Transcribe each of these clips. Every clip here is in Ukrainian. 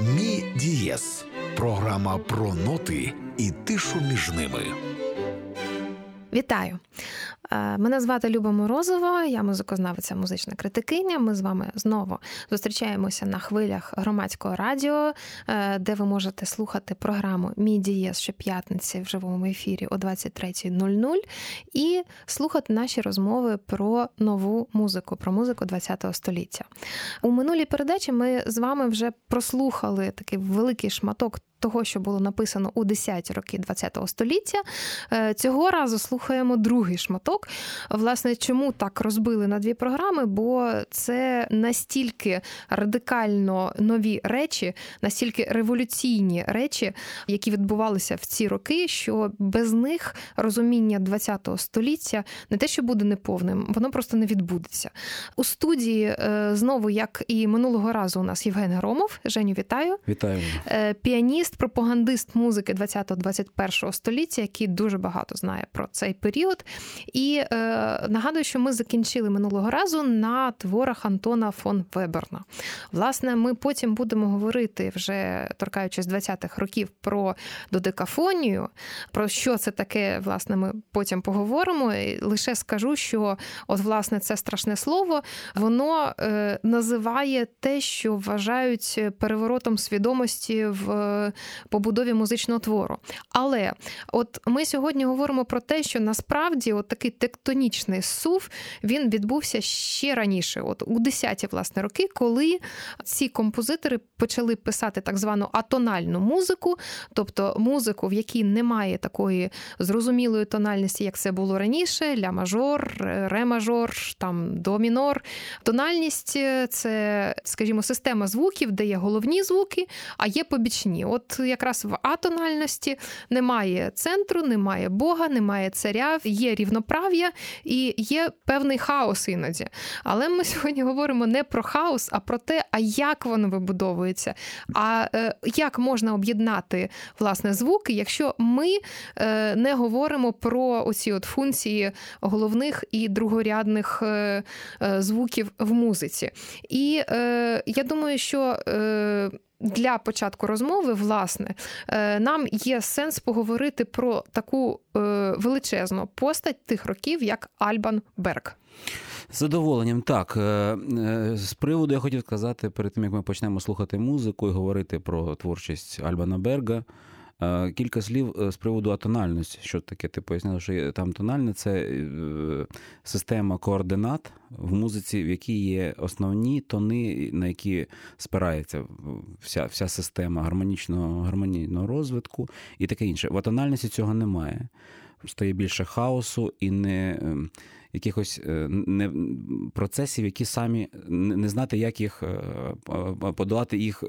Мі дієс програма про ноти і тишу між ними. Вітаю! Е, мене звати Люба Морозова, я музикознавиця, музична критикиня. Ми з вами знову зустрічаємося на хвилях громадського радіо, е, де ви можете слухати програму Мій дієс щоп'ятниці в живому ефірі о 23.00 і слухати наші розмови про нову музику, про музику ХХ століття. У минулій передачі ми з вами вже прослухали такий великий шматок того, що було написано у 10-ті роки ХХ століття. Е, цього разу слухаємо другий шматок. Власне, чому так розбили на дві програми? Бо це настільки радикально нові речі, настільки революційні речі, які відбувалися в ці роки, що без них розуміння ХХ століття не те, що буде неповним, воно просто не відбудеться. У студії е, знову, як і минулого разу, у нас Євген Громов. Женю, вітаю. Вітаю. Е, піаніст пропагандист музики 20-21 століття, який дуже багато знає про цей період. І е, нагадую, що ми закінчили минулого разу на творах Антона фон Веберна. Власне, ми потім будемо говорити, вже торкаючись 20-х років, про додекафонію, про що це таке, власне, ми потім поговоримо. І Лише скажу, що от, власне, це страшне слово, воно е, називає те, що вважають переворотом свідомості в побудові музичного твору. Але от ми сьогодні говоримо про те, що насправді от такий тектонічний сув він відбувся ще раніше, от у 10-ті власне роки, коли ці композитори почали писати так звану атональну музику, тобто музику, в якій немає такої зрозумілої тональності, як це було раніше, ля мажор, ре мажор, там до мінор. Тональність це, скажімо, система звуків, де є головні звуки, а є побічні. От якраз в атональності немає центру, немає Бога, немає царя, є рівноправ'я і є певний хаос іноді. Але ми сьогодні говоримо не про хаос, а про те, а як воно вибудовується, а е, як можна об'єднати власне звуки, якщо ми е, не говоримо про оці от функції головних і другорядних е, звуків в музиці. І я думаю, що для початку розмови, власне, е, нам є сенс поговорити про таку е, величезну постать тих років, як Альбан Берг. З задоволенням, так. Е, з приводу я хотів сказати перед тим, як ми почнемо слухати музику і говорити про творчість Альбана Берга. Е, кілька слів е, з приводу атональності. Що таке? Ти пояснила, що там тональне це е, система координат в музиці, в якій є основні тони, на які спирається вся вся система гармонічного гармонійного розвитку і таке інше. В атональності цього немає. Стає більше хаосу і не якихось не, процесів, які самі не знати, як їх подолати їх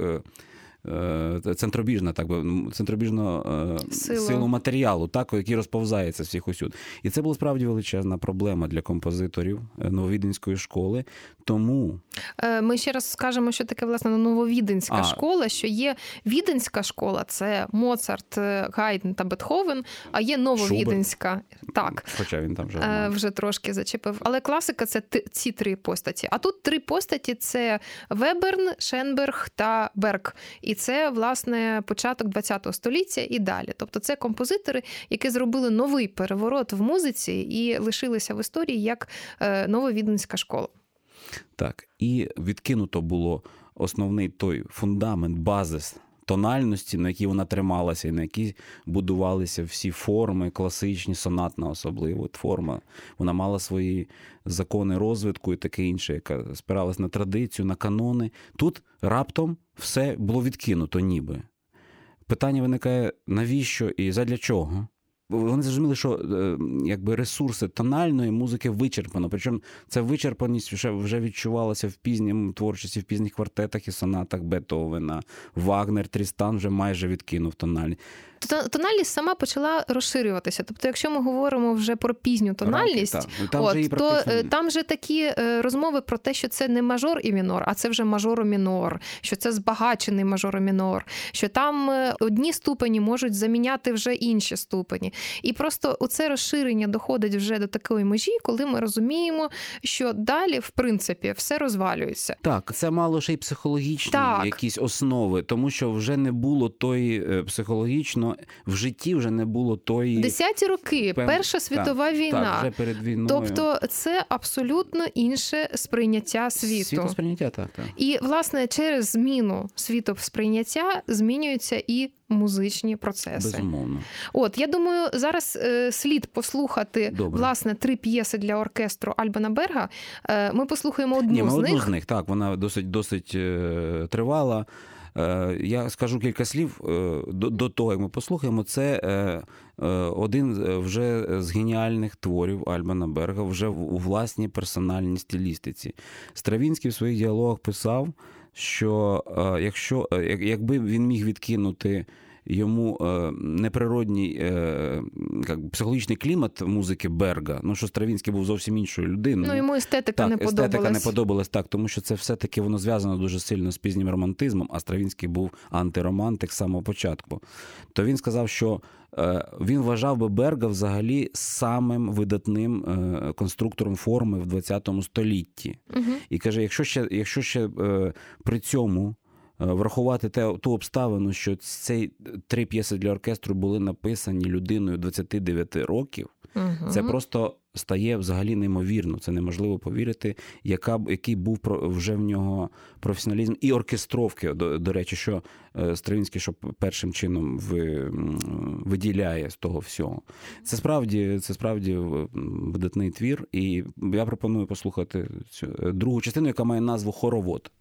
центробіжна, так би центробіжну силу. Сила. силу матеріалу, так, який розповзається всіх усюд. І це була справді величезна проблема для композиторів е, нововіденської школи. Тому ми ще раз скажемо, що таке власне нововіденська а. школа, що є віденська школа, це Моцарт, Гайден та Бетховен, а є нововіденська. Так, хоча він там вже вже трошки зачепив. Але класика це ці три постаті. А тут три постаті: це Веберн, Шенберг та Берг. І це власне початок ХХ століття і далі. Тобто, це композитори, які зробили новий переворот в музиці і лишилися в історії як е, нововіденська школа. Так, і відкинуто було основний той фундамент, базис. Тональності, на якій вона трималася, і на якій будувалися всі форми, класичні, сонатна особливо форма. Вона мала свої закони розвитку і таке інше, яка спиралась на традицію, на канони. Тут раптом все було відкинуто, ніби. Питання виникає, навіщо і задля чого? Вони зрозуміли, що е, якби ресурси тональної музики вичерпано. Причому ця вичерпаність вже вже відчувалася в пізнім творчості, в пізніх квартетах і сонатах Бетовена. Вагнер, Трістан вже майже відкинув тональність. Тональність сама почала розширюватися. Тобто, якщо ми говоримо вже про пізню тональність, Ранки, ну, там, от, вже то. Е, там вже такі е, розмови про те, що це не мажор і мінор, а це вже мажоро-мінор, що це збагачений мажоро-мінор, що там одні ступені можуть заміняти вже інші ступені. І просто оце розширення доходить вже до такої межі, коли ми розуміємо, що далі, в принципі, все розвалюється. Так, це мало ще й психологічні Так. якісь основи, тому що вже не було тої е, психологічно в житті вже не було тої Десяті роки, Пев- Перша світова війна. Так, вже перед війною. Тобто це абсолютно інше сприйняття світу. Світосприйняття, так, так. І власне через зміну світосприйняття змінюються і музичні процеси. Безумовно. От я думаю, зараз е, слід послухати Добре. власне три п'єси для оркестру Альбана Берга. Е, ми послухаємо одну Ні, ми з одну них. з них, так, вона досить досить е, тривала. Е, Я скажу кілька слів е, до, того, як ми послухаємо. Це е, один вже з геніальних творів Альбана Берга, вже у власній персональній стилістиці. Стравінський в своїх діалогах писав, що якщо якби він міг відкинути. Йому е, неприродній е, як, психологічний клімат музики Берга. Ну що Стравінський був зовсім іншою людиною. Ну йому естетика Так, не естетика не подобалась так, тому що це все-таки воно зв'язано дуже сильно з пізнім романтизмом, а Стравінський був антиромантик з самого початку. То він сказав, що е, він вважав би Берга взагалі самим видатним конструктором форми в ХХ столітті. Угу. І каже: якщо ще, якщо ще при цьому. Е, Врахувати те, ту обставину, що ці три п'єси для оркестру були написані людиною 29 років, Угу. це просто стає взагалі неймовірно. Це неможливо повірити, яка який був вже в нього професіоналізм і оркестровки. До, до речі, що е, Стравінський, що першим чином ви, виділяє з того всього. Це справді, це справді видатний твір, і я пропоную послухати цю е, другу частину, яка має назву Хоровод.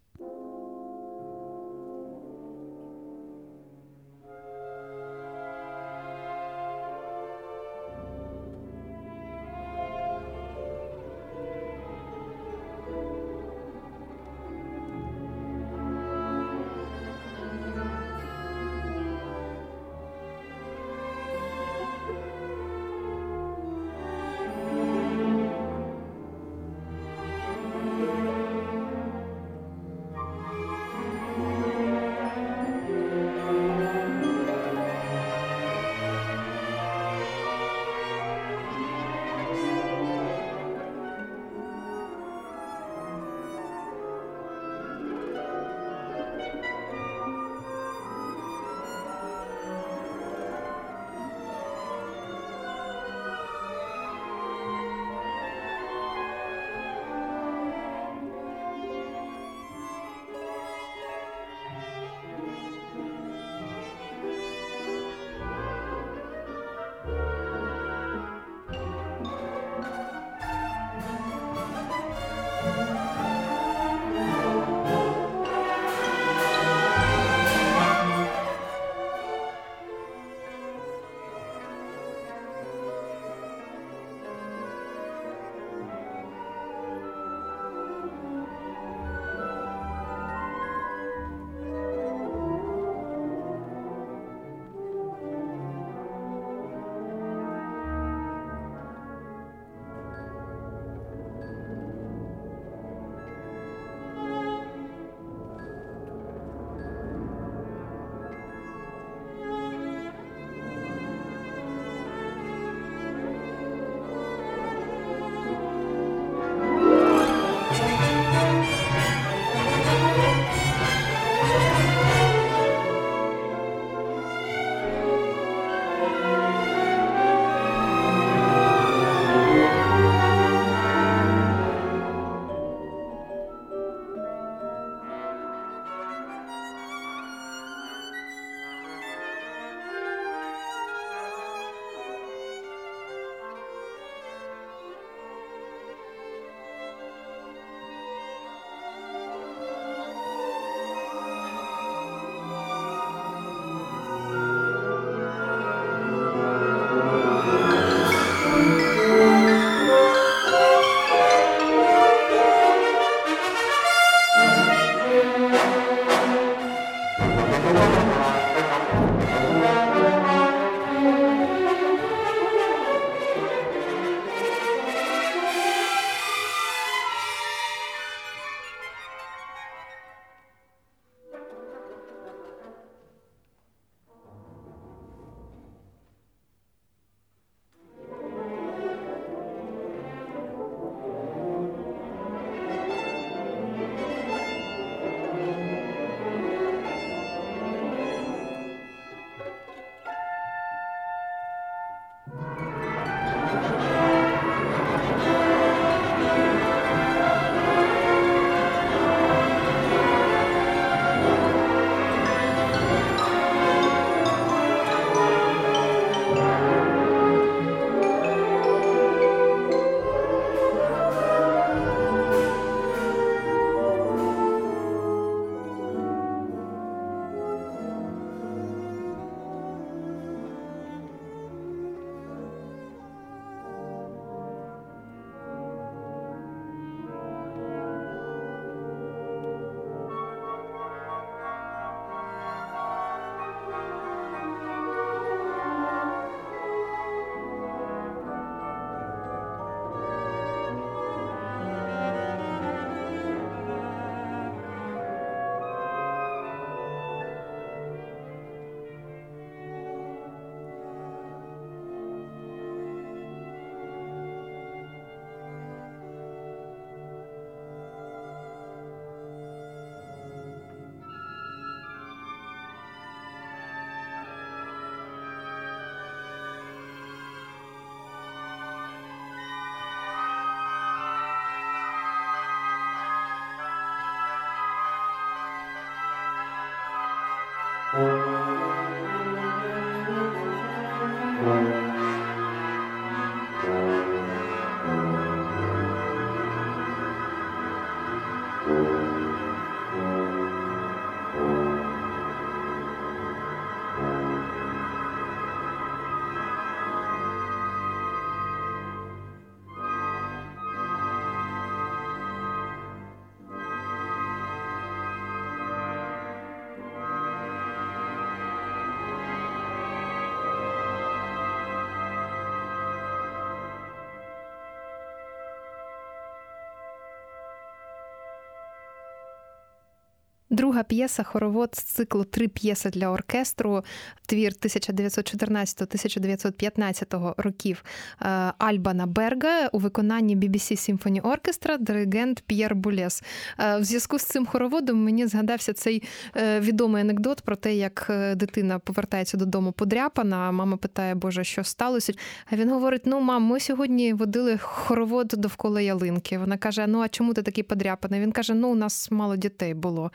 Друга п'єса хоровод з циклу Три п'єси для оркестру, твір 1914-1915 років е, Альбана Берга у виконанні BBC Symphony Orchestra, диригент П'єр Булес. Е, в зв'язку з цим хороводом мені згадався цей е, відомий анекдот про те, як дитина повертається додому подряпана. а Мама питає, Боже, що сталося? А він говорить: Ну, мам, ми сьогодні водили хоровод довкола ялинки. Вона каже: Ну а чому ти такий подряпаний? Він каже: Ну, у нас мало дітей було.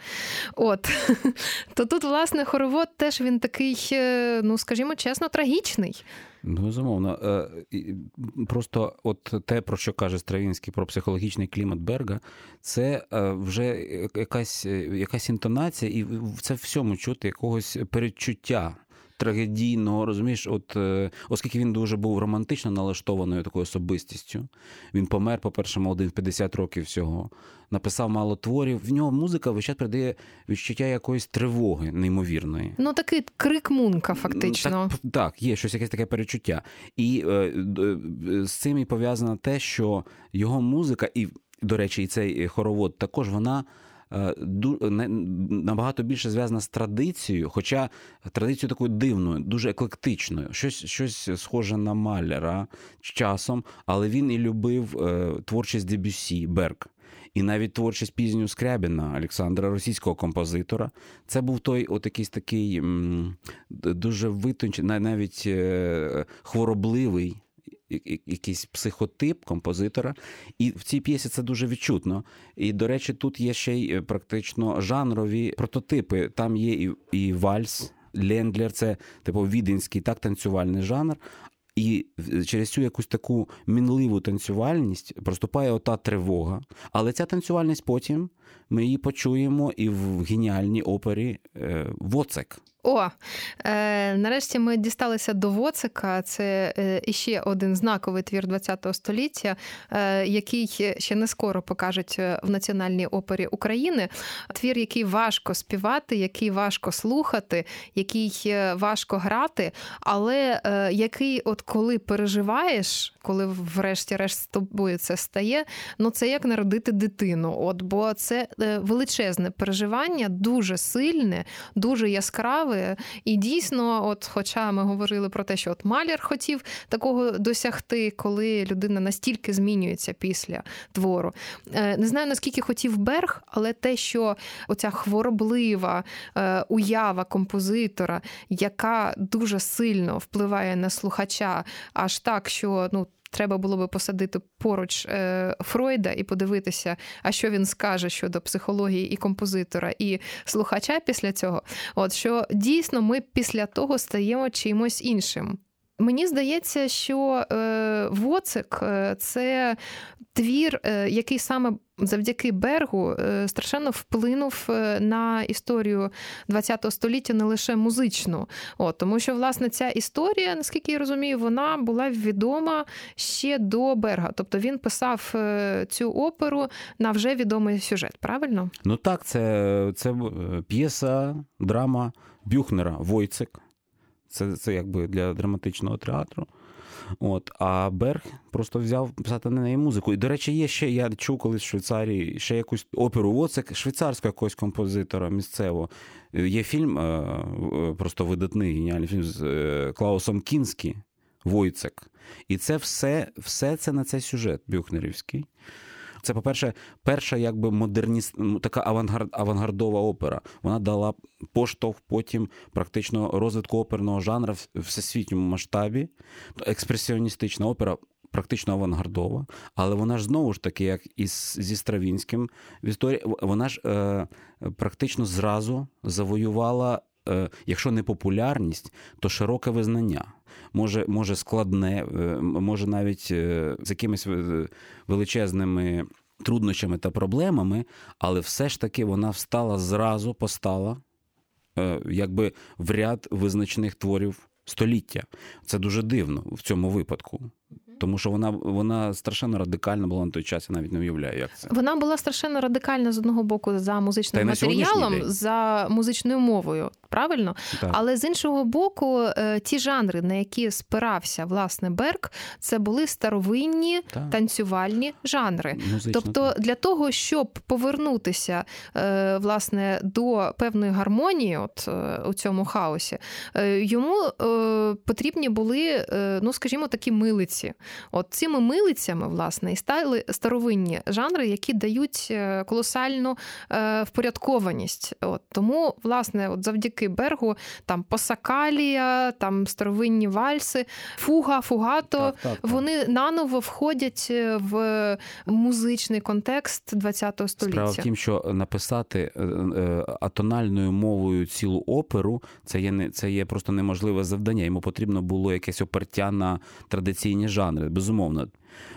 От то тут, власне, хоровод теж він такий, ну скажімо чесно, трагічний. Ну, безумовно. Е, просто от те, про що каже Стравінський про психологічний клімат Берга, це е, вже якась якась інтонація, і це всьому чути якогось передчуття трагедійного, розумієш, от е, оскільки він дуже був романтично налаштованою такою особистістю. Він помер, по-перше, молодий в 50 років всього. Написав мало творів. В нього музика весь час передає відчуття якоїсь тривоги неймовірної. Ну такий крик мунка, фактично. Так, так, є щось якесь таке перечуття. І е, е, з цим і пов'язано те, що його музика, і, до речі, і цей хоровод також вона. Е, набагато більше зв'язана з традицією, хоча традицією такою дивною, дуже еклектичною, щось щось схоже на маляра часом, але він і любив е, творчість Дебюсі, Берг. І навіть творчість пізню Скрябіна Олександра, російського композитора, це був той от якийсь такий дуже витончений, навіть е, хворобливий якийсь психотип композитора, і в цій п'єсі це дуже відчутно. І, до речі, тут є ще й е, практично жанрові прототипи. Там є і, і вальс. Лендлер це типу віденський так танцювальний жанр. І через цю якусь таку мінливу танцювальність проступає ота тривога. Але ця танцювальність потім ми її почуємо і в геніальній опері е, Воцек. О, е, нарешті ми дісталися до Воцика. Це е, іще один знаковий твір ХХ століття, е, який ще не скоро покажуть е, в Національній опері України. Твір, який важко співати, який важко слухати, який важко грати, але е, який, от коли переживаєш, коли врешті-решт з тобою це стає, ну це як народити дитину. От, Бо це величезне переживання, дуже сильне, дуже яскраве. І дійсно, от, хоча ми говорили про те, що от Маляр хотів такого досягти, коли людина настільки змінюється після твору. Е, не знаю наскільки хотів Берг, але те, що оця хвороблива е, уява композитора, яка дуже сильно впливає на слухача, аж так, що ну треба було би посадити поруч е, Фройда і подивитися, а що він скаже щодо психології і композитора, і слухача після цього. От що дійсно ми після того стаємо чимось іншим. Мені здається, що е, Воцик е, це твір, е, який саме завдяки Бергу страшенно вплинув на історію ХХ століття не лише музичну. От, Тому що, власне, ця історія, наскільки я розумію, вона була відома ще до Берга. Тобто він писав цю оперу на вже відомий сюжет, правильно? Ну так, це, це п'єса, драма Бюхнера Войцик. Це це якби для драматичного театру. От, А Берг просто взяв писати на неї музику. І, до речі, є ще, я чув колись в Швейцарії ще якусь оперу. О, це швейцарського якогось композитора місцевого. Є фільм, е, просто видатний геніальний фільм з е, Клаусом Кінські, Войцек. І це все, все це на цей сюжет бюхнерівський. Це, по-перше, перша якби модерніст, така авангард, авангардова опера. Вона дала поштовх потім практично розвитку оперного жанру в всесвітньому масштабі. Експресіоністична опера. Практично авангардова, але вона ж знову ж таки, як і зі Стравінським в історії, вона ж е, практично зразу завоювала якщо не популярність, то широке визнання. Може, може складне, е, може навіть е, з якимись величезними труднощами та проблемами, але все ж таки вона встала зразу, постала якби в ряд визначених творів століття. Це дуже дивно в цьому випадку. Тому що вона вона страшенно радикальна була на той час, я навіть не уявляю, як це. Вона була страшенно радикальна з одного боку за музичним матеріалом, за музичною мовою, правильно? Так. Але з іншого боку, е, ті жанри, на які спирався власне Берк, це були старовинні так. танцювальні жанри. Музично, тобто, так. для того, щоб повернутися е, власне до певної гармонії, от е, у цьому хаосі, йому потрібні були, ну скажімо, такі милиці. От цими милицями, власне, і стали старовинні жанри, які дають колосальну впорядкованість. От Тому, власне, от завдяки Бергу, там Посакалія, там старовинні вальси, фуга, фугато, так, так, так. вони наново входять в музичний контекст ХХ століття. Справа в тім, що написати е, е, атональною мовою цілу оперу це є не це є просто неможливе завдання. Йому потрібно було якесь опертя на традиційні жанри, безумовно.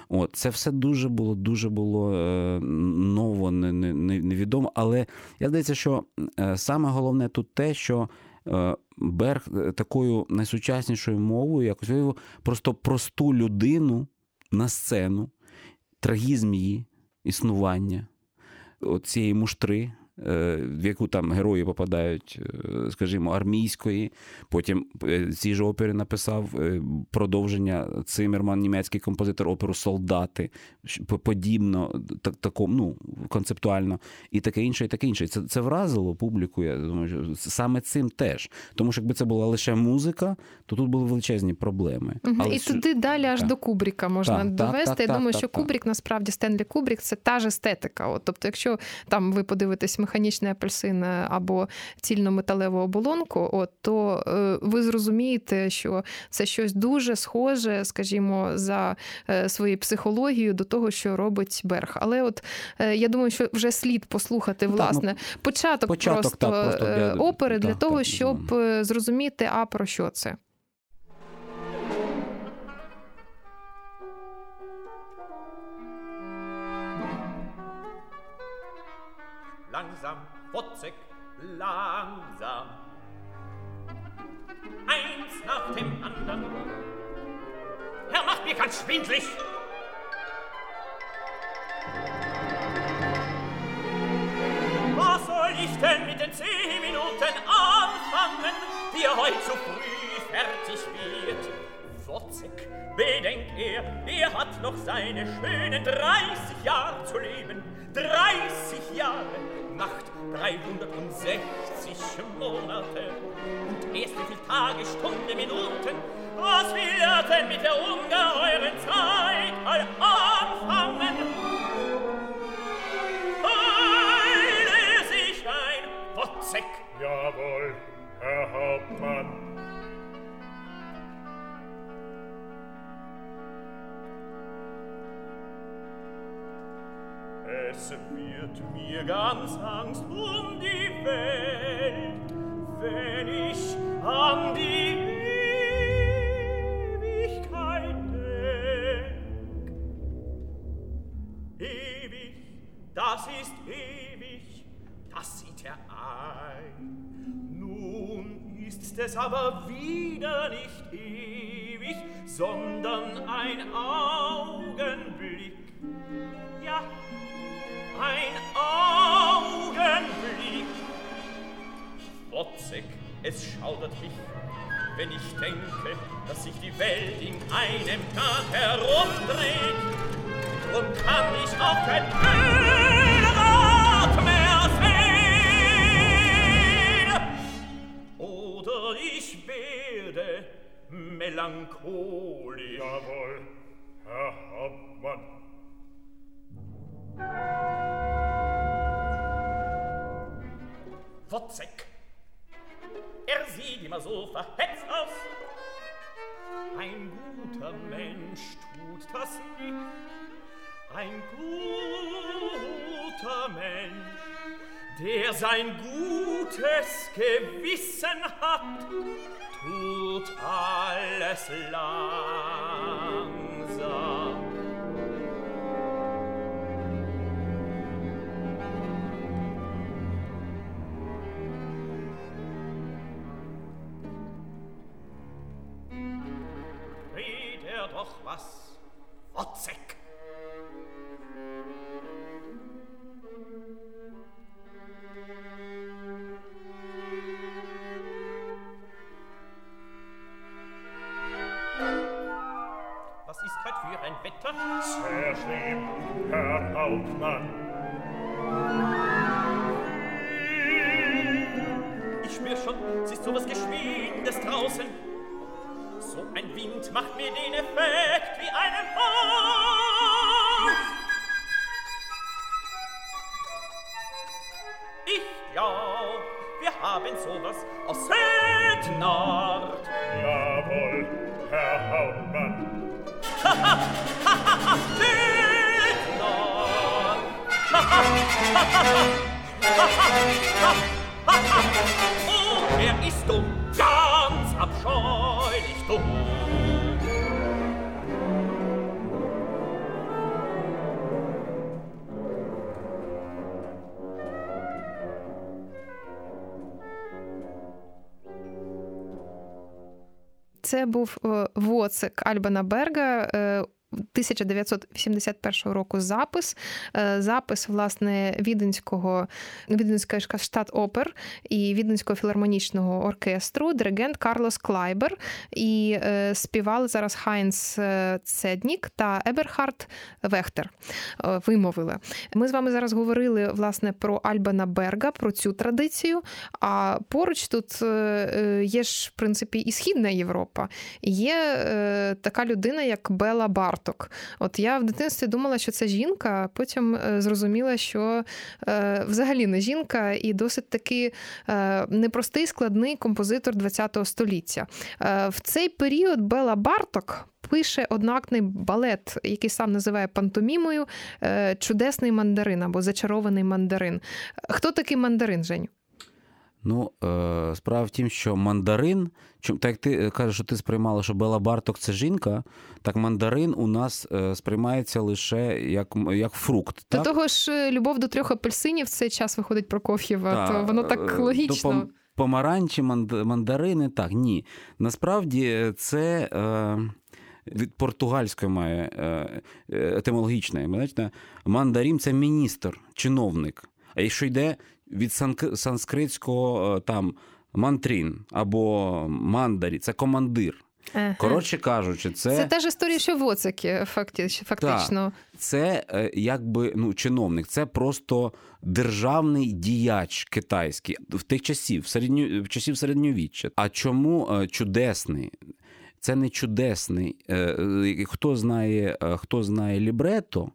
От, Це все дуже було дуже було е, ново, не, не, невідомо. Але я здається, що е, саме головне тут те, що е, Берг е, такою найсучаснішою мовою якось вивів просто просту людину на сцену, трагізм її існування, цієї муштри. Е, в яку там герої попадають, е, скажімо, армійської. Потім е, цій же опері написав продовження Цимерман, німецький композитор оперу Солдати, подібно, так, такому, ну, концептуально, і таке інше, і таке інше. Це це вразило публіку. Я думаю, що саме цим теж. Тому що якби це була лише музика, то тут були величезні проблеми. Угу. Але... І туди далі аж так. до Кубріка можна так, довести. Так, Я думаю, що Кубрік насправді Стенлі Кубрік це та ж естетика. От, Тобто, якщо там ви подивитесь механічний апельсин або цільно-металеву оболонку, от, то е, ви зрозумієте, що це щось дуже схоже, скажімо, за е, своєю психологією до того, що робить Берг. Але от е, я думаю, що вже слід послухати ну, власне початок, початок просто, так, просто для... опери для так, того, так, щоб зрозуміти, а про що це. Wozzeck, langsam. Eins nach dem anderen. Er macht mir ganz schwindlig. Was soll ich denn mit den zehn Minuten anfangen, die er heute zu früh fertig wird? Wozzeck, bedenkt er, er hat noch seine schönen 30 Jahre zu leben. 30 Jahre Nacht, 360 Monate. Und erst wie viel Tage, Stunde, Minuten, was wir denn mit der ungeheuren Zeit all anfangen? Heile sich ein Wozzeck! Jawohl, Herr Hauptmann. es wird mir ganz Angst um die Welt, wenn ich an die Ewigkeit denk. Ewig, das ist ewig, das sieht er ein. Nun ist es aber wieder nicht ewig, sondern ein Augenblick. Ja, ein Augenblick. Wozzeck, es schaudert mich, wenn ich denke, dass sich die Welt in einem Tag herumdreht. Drum kann ich auch kein Ölrad mehr sehen. Oder ich werde melancholisch. Jawohl, Herr Hauptmann. Wozzeck, er sieht immer so verhetzt aus. Ein guter Mensch tut das nicht. Ein guter Mensch der sein gutes Gewissen hat, tut alles langsam. Це був е, Воццек Альбана Берга. Е, 1981 року запис, Е, запис власне віденського віденської Staatsoper і віденського філармонічного оркестру, диригент Карлос Клайбер. І е, співали зараз Хайнц е, Цеднік та Еберхард Вехтер. Вимовили. Ми з вами зараз говорили власне про Альбана Берга, про цю традицію. А поруч тут є ж, в принципі, і Східна Європа. Є така людина, як Бела Барток. От я в дитинстві думала, що це жінка, а потім е, зрозуміла, що е, взагалі не жінка, і досить таки е, непростий складний композитор ХХ століття. Е, в цей період Бела Барток. Пише одноактний балет, який сам називає пантомімою е, Чудесний мандарин або зачарований мандарин. Хто такий мандарин, Женю? Ну, е, справа в тім, що мандарин, чом- так як ти е, кажеш, що ти сприймала, що Бела Барток це жінка, так мандарин у нас е, сприймається лише як, як фрукт. До так? того ж, е, любов до трьох апельсинів в цей час виходить Прокоф'єва, Та, то воно так логічно. То пом- помаранчі, манд- мандарини, так, ні. Насправді це. Е... Від португальської має е, е, етимологічне. Мандарин це міністр, чиновник. А якщо йде від санскритського е, там мантрін або мандарі, це командир. Ага. Коротше кажучи, це, Це та ж історія, що Воцики, фактично. це е, якби ну, чиновник, це просто державний діяч китайський в тих часів, в, середню, в часів середньовіччя. А чому е, чудесний? Це не чудесний. Хто знає, хто знає лібрето,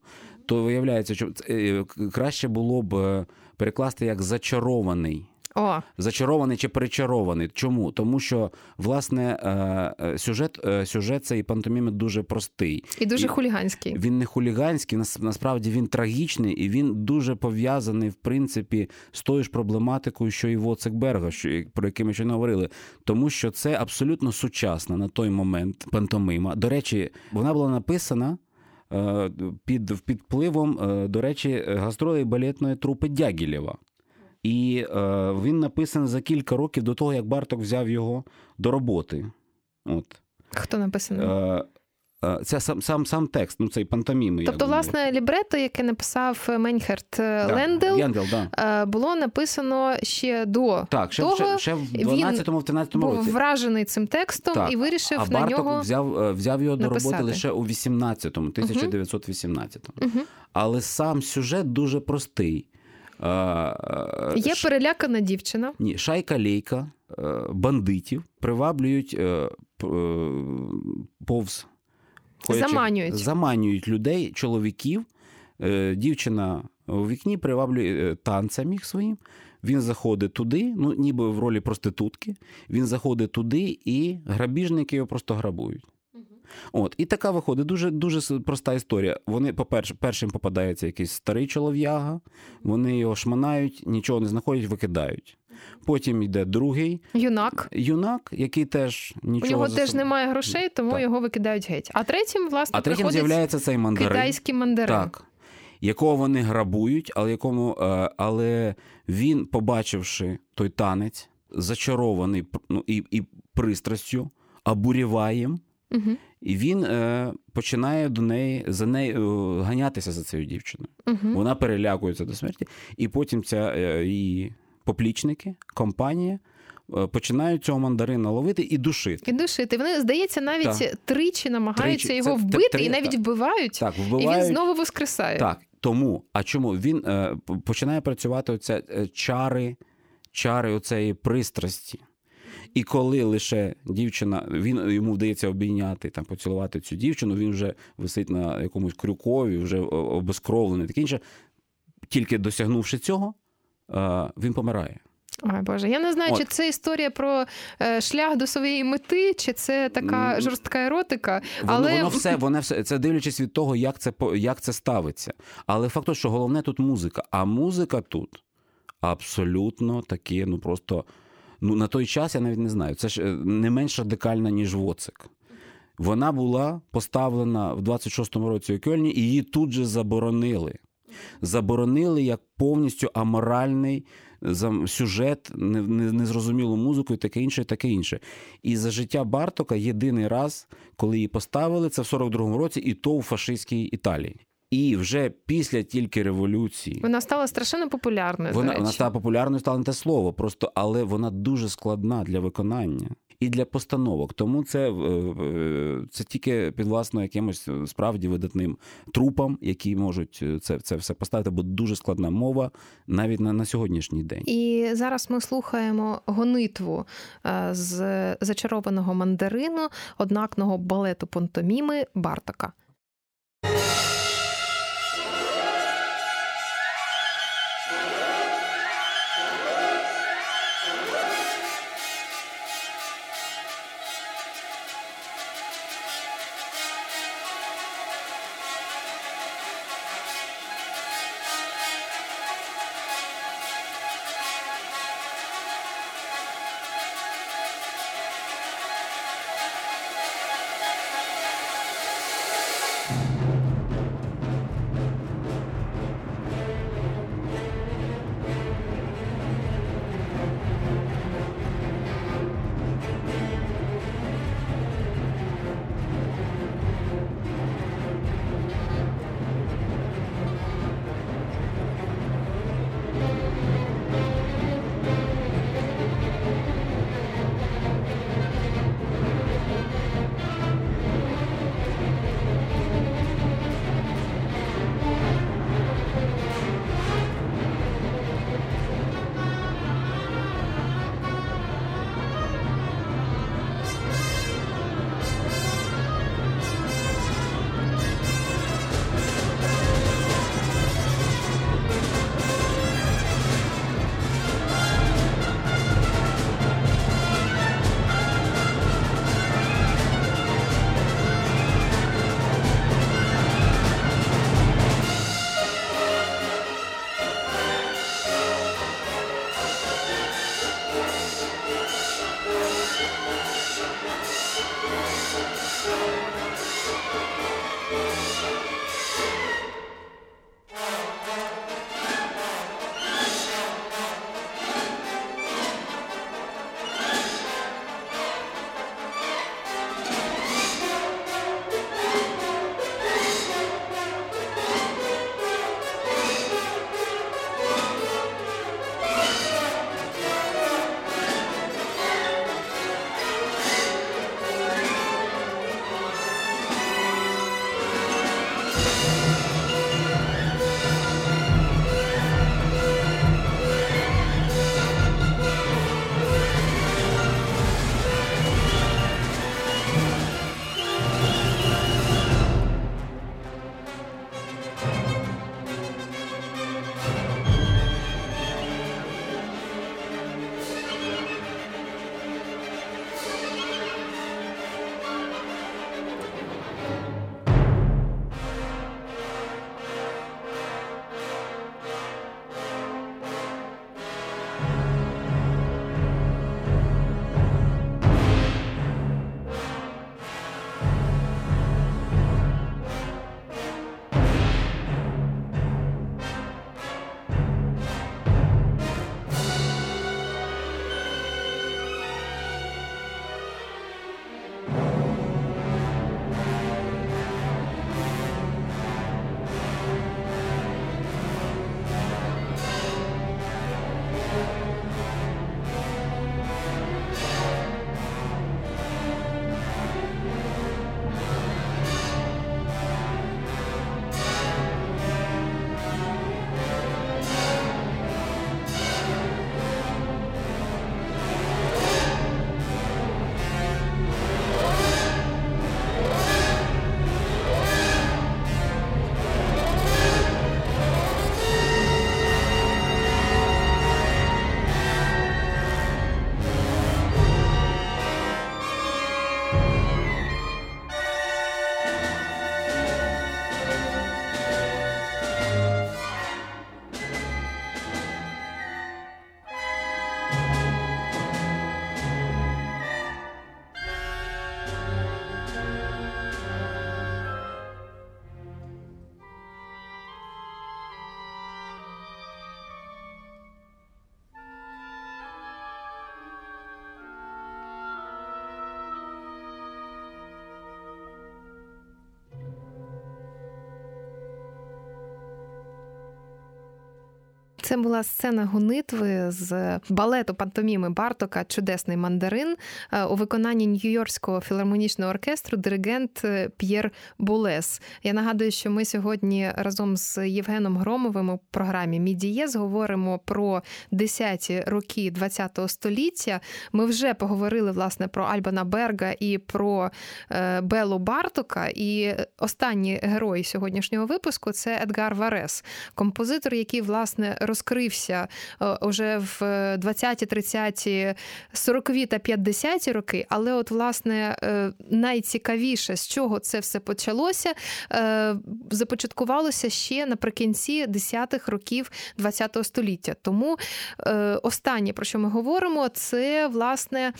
то виявляється, що е, краще було б е, перекласти як зачарований. О, Зачарований чи перечарований. Чому? Тому що власне е, сюжет, сюжет цей пантоміми дуже простий. і дуже І- хуліганський. Він не хуліганський, насправді він трагічний, і він дуже пов'язаний, в принципі, з тою ж проблематикою, що і Воцек Берга, що, про який ми щойно говорили. Тому що це абсолютно сучасна на той момент пантомима. До речі, вона була написана. Е, Під під впливом, е, до речі, гастролей балетної трупи Дягілєва. І е, він написаний за кілька років до того, як Барток взяв його до роботи. От. Хто написаний? Е, е, це сам, сам, сам текст, ну цей пантоміми. Тобто, власне, лібрето, яке написав Менхерт Лендел, Лендел, да. е, було написано ще до Так, ще, того. ще, ще в 12-му, в 13-му був році. вражений цим текстом Так, і вирішив а на нього. взяв, е, взяв його до роботи лише у 18-му, 1918-му. Мгм. Але сам сюжет дуже простий. Е, е, Є ш- перелякана дівчина. Ні, шайка лейка е, бандитів приваблюють е, е, повз ходячих- Заманюють. заманюють людей, чоловіків. Е, Дівчина у вікні приваблює е, танцем їх своїм. Він заходить туди, ну ніби в ролі проститутки. Він заходить туди, і грабіжники його просто грабують. От, і така виходить дуже дуже проста історія. Вони, по-перше, першим попадається якийсь старий чолов'яга, вони його шманають, нічого не знаходять, викидають. Потім йде другий юнак, юнак, який теж нічого у нього теж немає грошей, тому Так. його викидають геть. А третім, власне, А третім з'являється цей мандарин. китайський мандарин. Так. Якого вони грабують, але якому, е, але він, побачивши той танець, зачарований ну, і, і пристрастю, обуріває їм, Угу. і він е, починає до неї за нею е, ганятися за цією дівчиною. Угу. Вона перелякується до смерті, і потім ця е, її поплічники, компанія е, починають цього мандарина ловити і душити. І душити. Вони, здається, навіть Так. тричі намагаються Тричі. його Це- вбити три- і навіть так. вбивають, Так, і він знову воскресає. Так, тому. А чому? Він е, починає працювати оця е, чари, чари оцеї пристрасті. І коли лише дівчина, він йому вдається обійняти там, поцілувати цю дівчину, він вже висить на якомусь крюкові, вже обезкровлений, таке інше. Тільки досягнувши цього, він помирає. Ой, Боже, я не знаю, От. чи це історія про е, шлях до своєї мети, чи це така жорстка еротика. Але воно все, воно все це дивлячись від того, як це як це ставиться. Але факт, що головне тут музика. А музика тут абсолютно таке, ну просто ну на той час я навіть не знаю. Це ж е, не менш радикальна, ніж Воцик. Вона була поставлена в 26-му році у Кельні, і її тут же заборонили. Заборонили як повністю аморальний сюжет, не- не- незрозумілу музику і таке інше, і таке інше. І за життя Бартока єдиний раз, коли її поставили, це в 42-му році, і то у фашистській Італії. І вже після тільки революції вона стала страшенно популярною. вона, вона стала популярною, стало не те слово, просто але вона дуже складна для виконання і для постановок. Тому це, е, е, це тільки підвласно якимось е, справді видатним трупам, які можуть це, це все поставити, бо дуже складна мова навіть на, на сьогоднішній день. І зараз ми слухаємо гонитву з зачарованого мандарину однакного балету Понтоміми Бартока. Це була сцена гонитви з балету пантоміми Бартока Чудесний мандарин у виконанні Нью-Йоркського філармонічного оркестру диригент е, П'єр Булес. Я нагадую, що ми сьогодні разом з Євгеном Громовим у програмі Мідієз говоримо про 10-ті роки ХХ століття. Ми вже поговорили власне про Альбана Берга і про е, Белу Бартока. І останній герой сьогоднішнього випуску це Едгар Варес, композитор, який власне розкрився уже в 20-ті, 30-ті, 40-ві та 50-ті роки. Але, от, власне, е, найцікавіше, з чого це все почалося, е, започаткувалося ще наприкінці 10-х років ХХ століття. Тому е, останнє, про що ми говоримо, це власне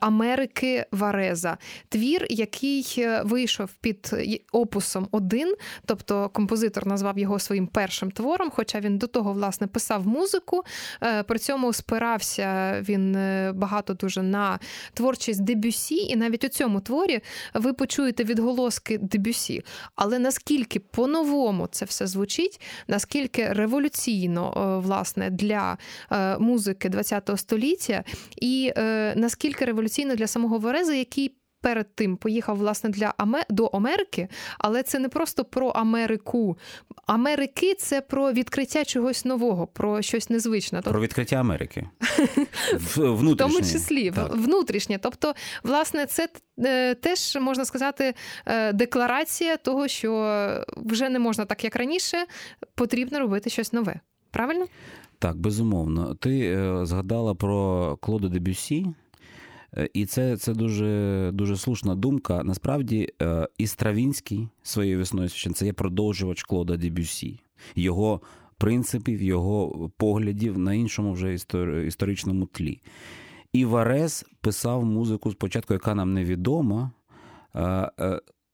Америки Вареза, твір, який вийшов під опусом 1, тобто композитор назвав його своїм першим твором, хоча він до того власне писав музику. Е, при цьому спирався він е, багато дуже на творчість Дебюсі, і навіть у цьому творі ви почуєте відголоски Дебюсі. Але наскільки по-новому це все звучить, наскільки революційно е, власне для музики ХХ століття, і наскільки революційно для самого Верези, який перед тим поїхав власне для Аме... до Америки, але це не просто про Америку. Америки це про відкриття чогось нового, про щось незвичне. Про відкриття Америки. В тому числі так. внутрішнє. Тобто, власне, це е, теж можна сказати е, декларація того, що вже не можна так, як раніше, потрібно робити щось нове. Правильно? Так, безумовно. Ти е, згадала про Клоду Дебюсі. Е, і це це дуже дуже слушна думка. Насправді, е, і Стравінський своєю весною священ це є продовжувач Клода Дебюсі, його принципів, його поглядів на іншому вже історичному тлі. І Варес писав музику спочатку, яка нам невідома.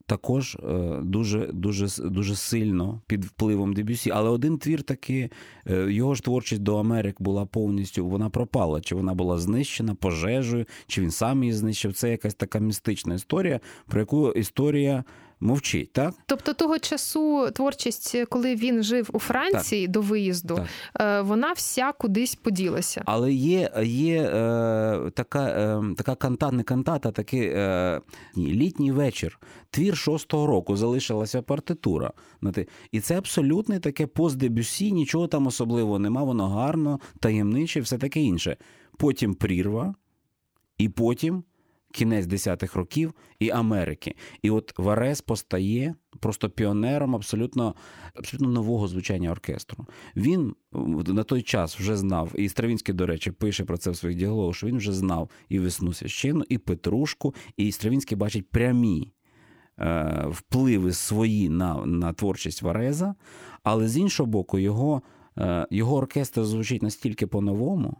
Також е, дуже дуже дуже сильно під впливом Дебюсі. Але один твір таки, е, його ж творчість до Америк була повністю вона пропала. Чи вона була знищена пожежею, чи він сам її знищив. Це якась така містична історія, про яку історія мовчить, так? Тобто того часу творчість, коли він жив у Франції так. до виїзду, так. Е, вона вся кудись поділася. Але є є е, така е, така канта, не кантата, такий е, літній вечір. Твір шостого року залишилася партитура. І це абсолютне таке постдебюсі, нічого там особливого нема, воно гарно, таємниче, все таке інше. Потім прірва, і потім кінець 10-х років і Америки. І от Варес постає просто піонером абсолютно абсолютно нового звучання оркестру. Він на той час вже знав, і Стравінський, до речі, пише про це в своїх діалогах, що він вже знав і весну священну, і Петрушку, і Стравінський бачить прямі. Е, впливи свої на на творчість Вареза, але з іншого боку, його е, його оркестр звучить настільки по-новому,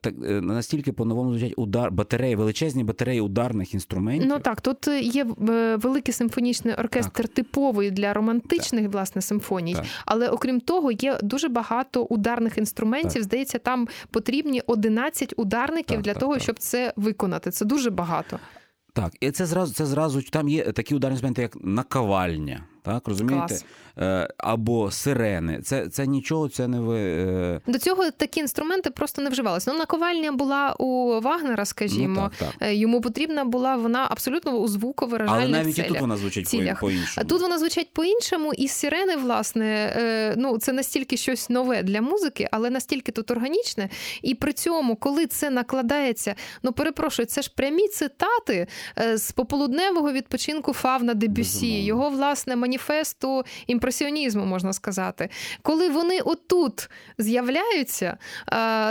так е, настільки по-новому звучать удар батареї, величезні батареї ударних інструментів. Ну так, тут є е, великий симфонічний оркестр, так. типовий для романтичних так. власне симфоній, так. але окрім того, є дуже багато ударних інструментів. Здається, там потрібні 11 ударників для того, щоб це виконати. Це дуже багато. Так, і це зразу це зразу там є такі ударні інструменти, як наковальня. Так, розумієте? Клас. Е, або сирени. Це це нічого, це не ви. Е, До цього такі інструменти просто не вживалися. Ну, наковальня була у Вагнера, скажімо. Ну, так, так. Е, йому потрібна була вона абсолютно у звуковиражальних Але навіть целях, і тут вона звучить по-іншому. Тут вона звучить по-іншому, і сирени, власне, ну це настільки щось нове для музики, але настільки тут органічне. І при цьому, коли це накладається, ну перепрошую, це ж прямі цитати з пополудневого відпочинку Фавна Дебюссі, його власне маніфесту імпресіонізму, можна сказати. Коли вони отут з'являються,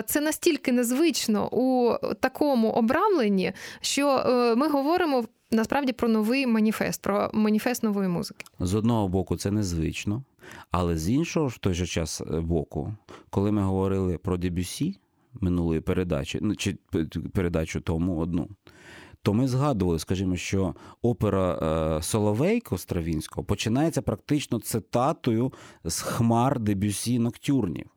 це настільки незвично у такому обрамленні, що е, ми говоримо. Насправді про новий маніфест, про маніфест нової музики. З одного боку, це незвично, але з іншого в той же час е, боку, коли ми говорили про Дебюссі минулої передачі, ну чи передачу тому одну, то ми згадували, скажімо, що опера е, Соловейко Стравінського починається практично цитатою з хмар Дебюсі Ноктюрнів.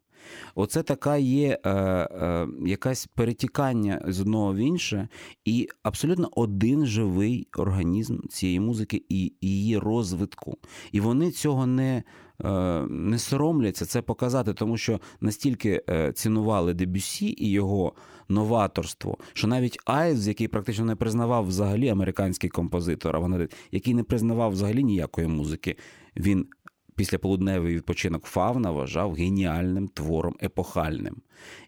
Оце така є е, е, якась перетікання з одного в інше, і абсолютно один живий організм цієї музики і її розвитку. І вони цього не Е, не соромляться це показати, тому що настільки е, цінували Дебюсі і його новаторство, що навіть Айз, який практично не признавав взагалі американський композитор, який не признавав взагалі ніякої музики, він після полудневий відпочинок Фавна вважав геніальним твором епохальним.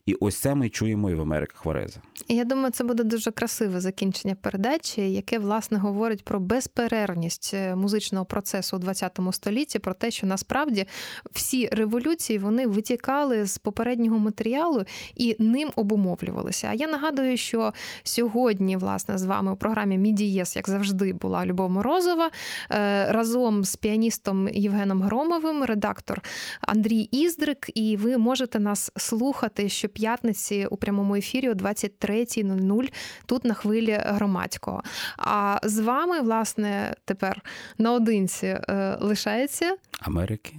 І ось це ми чуємо і в Америках Вареза. Я думаю, це буде дуже красиве закінчення передачі, яке власне говорить про безперервність е, музичного процесу у ХХ столітті, про те, що насправді всі революції вони витікали з попереднього матеріалу і ним обумовлювалися. А я нагадую, що сьогодні, власне, з вами у програмі Мідієс, як завжди, була Любов Морозова е, разом з піаністом Євгеном Громовим, редактор Андрій Іздрик, і ви можете нас слухати щоп'ятниці у прямому ефірі о 23.00 тут на хвилі громадського. А з вами, власне, тепер наодинці е, лишається Америки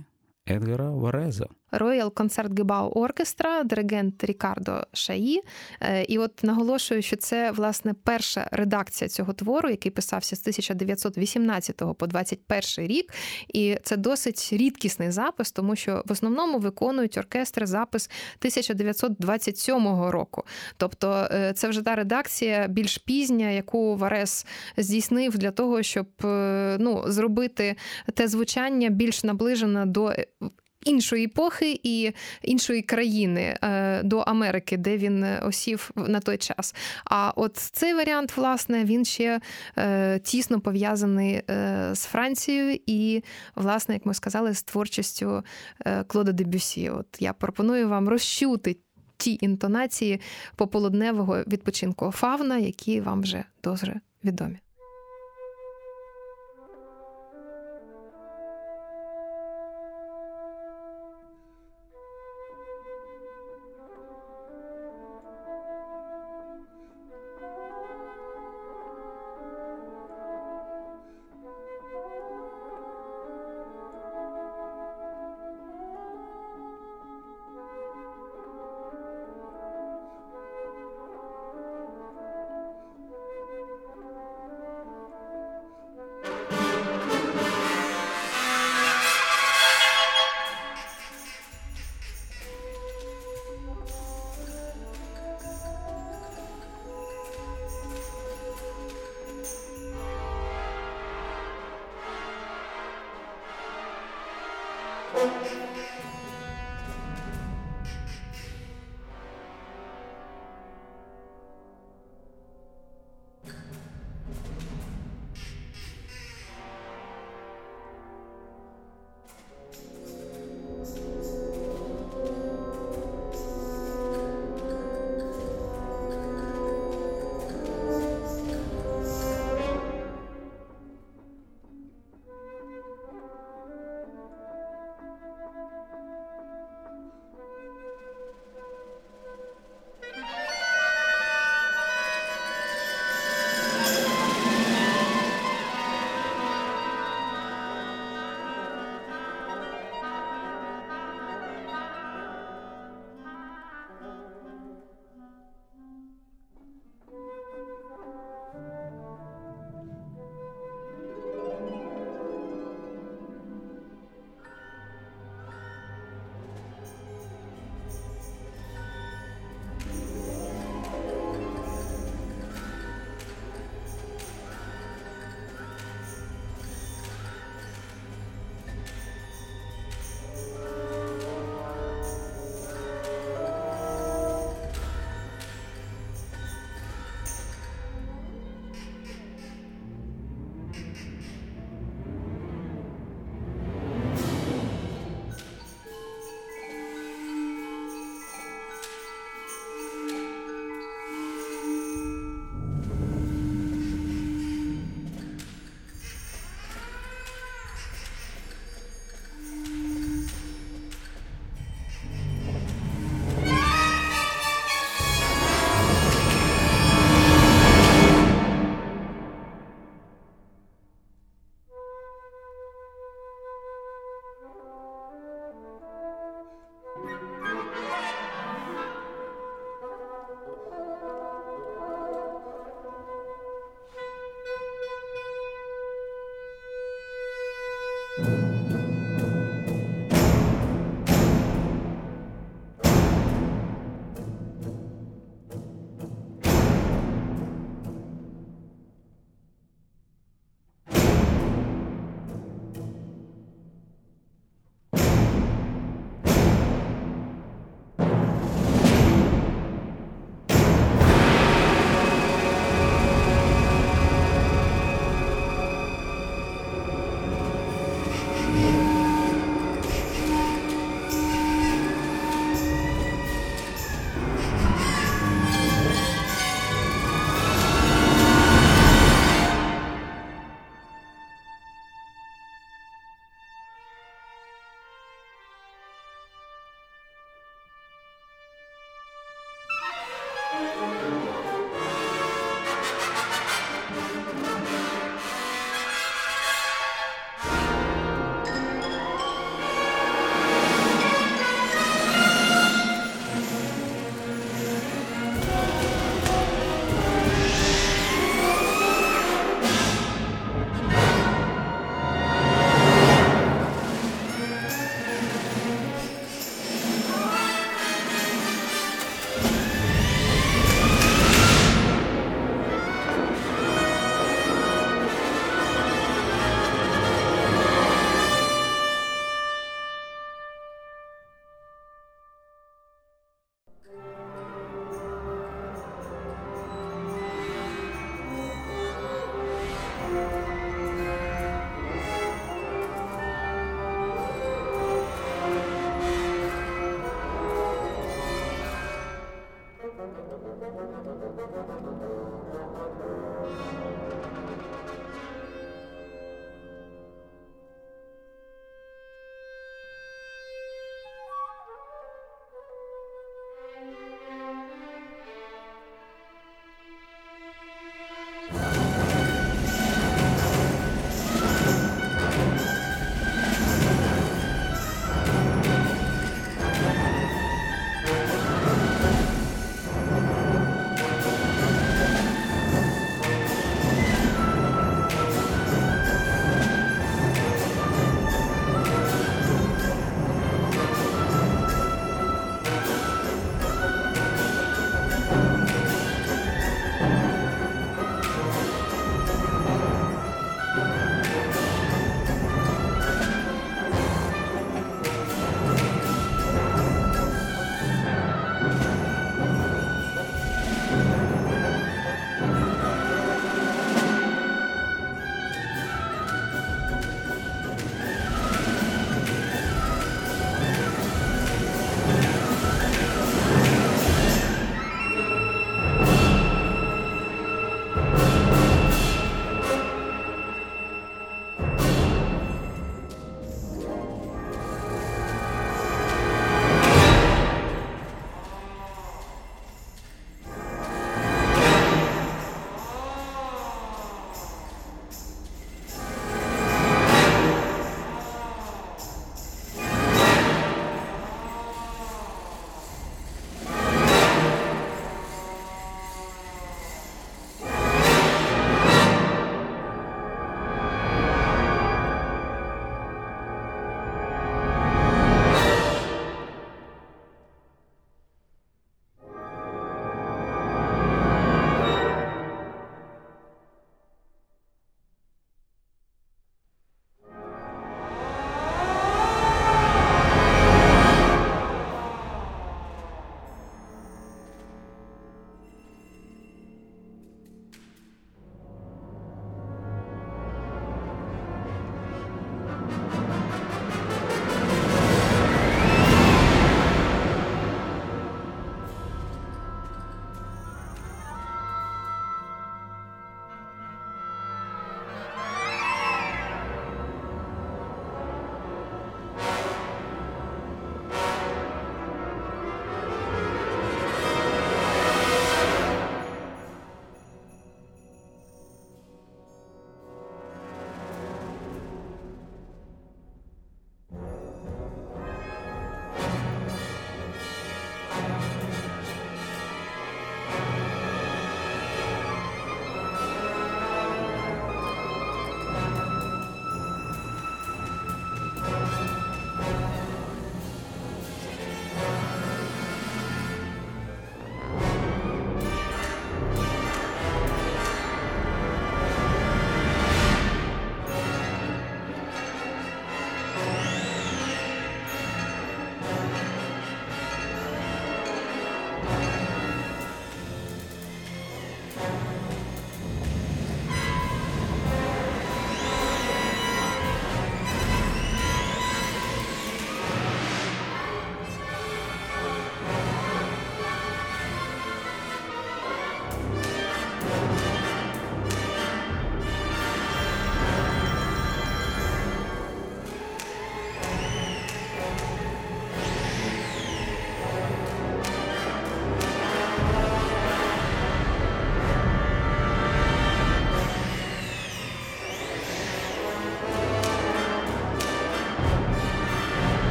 Едгара Вареза. Royal Concertgebouw Orchestra, диригент Рікардо Шаї. Е, і от наголошую, що це власне перша редакція цього твору, який писався з 1918 по 21 рік. І це досить рідкісний запис, тому що в основному виконують оркестри запис 1927 року. Тобто е, це вже та редакція більш пізня, яку Варес здійснив для того, щоб е, ну, зробити те звучання більш наближене до іншої епохи і іншої країни е, до Америки, де він осів на той час. А от цей варіант, власне, він ще е, тісно пов'язаний е, з Францією і, власне, як ми сказали, з творчістю Клода Дебюсі. От я пропоную вам розчути. Ті інтонації пополудневого відпочинку фавна, які вам вже дуже відомі.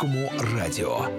Громадському радіо.